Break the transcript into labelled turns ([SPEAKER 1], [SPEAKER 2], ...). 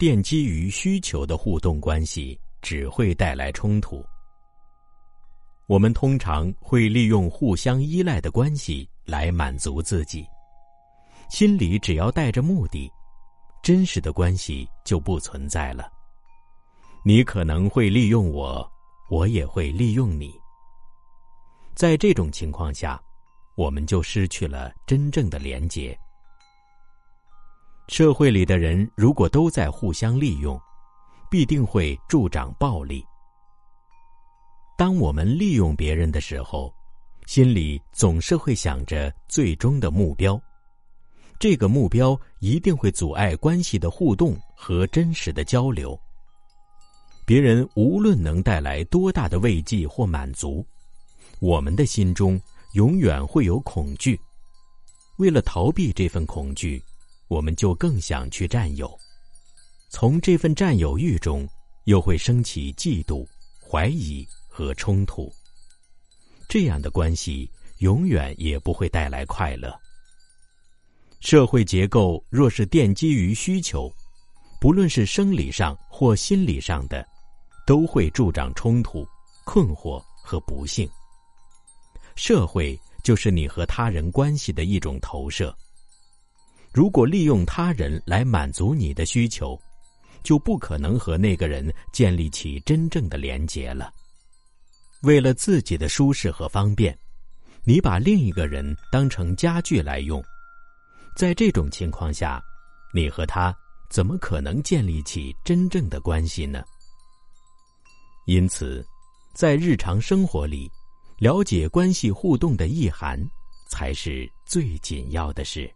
[SPEAKER 1] 奠基于需求的互动关系只会带来冲突。我们通常会利用互相依赖的关系来满足自己，心里只要带着目的，真实的关系就不存在了。你可能会利用我，我也会利用你。在这种情况下，我们就失去了真正的连结。社会里的人如果都在互相利用，必定会助长暴力。当我们利用别人的时候，心里总是会想着最终的目标，这个目标一定会阻碍关系的互动和真实的交流。别人无论能带来多大的慰藉或满足，我们的心中永远会有恐惧。为了逃避这份恐惧，我们就更想去占有。从这份占有欲中，又会升起嫉妒、怀疑。和冲突，这样的关系永远也不会带来快乐。社会结构若是奠基于需求，不论是生理上或心理上的，都会助长冲突、困惑和不幸。社会就是你和他人关系的一种投射。如果利用他人来满足你的需求，就不可能和那个人建立起真正的连结了。为了自己的舒适和方便，你把另一个人当成家具来用，在这种情况下，你和他怎么可能建立起真正的关系呢？因此，在日常生活里，了解关系互动的意涵，才是最紧要的事。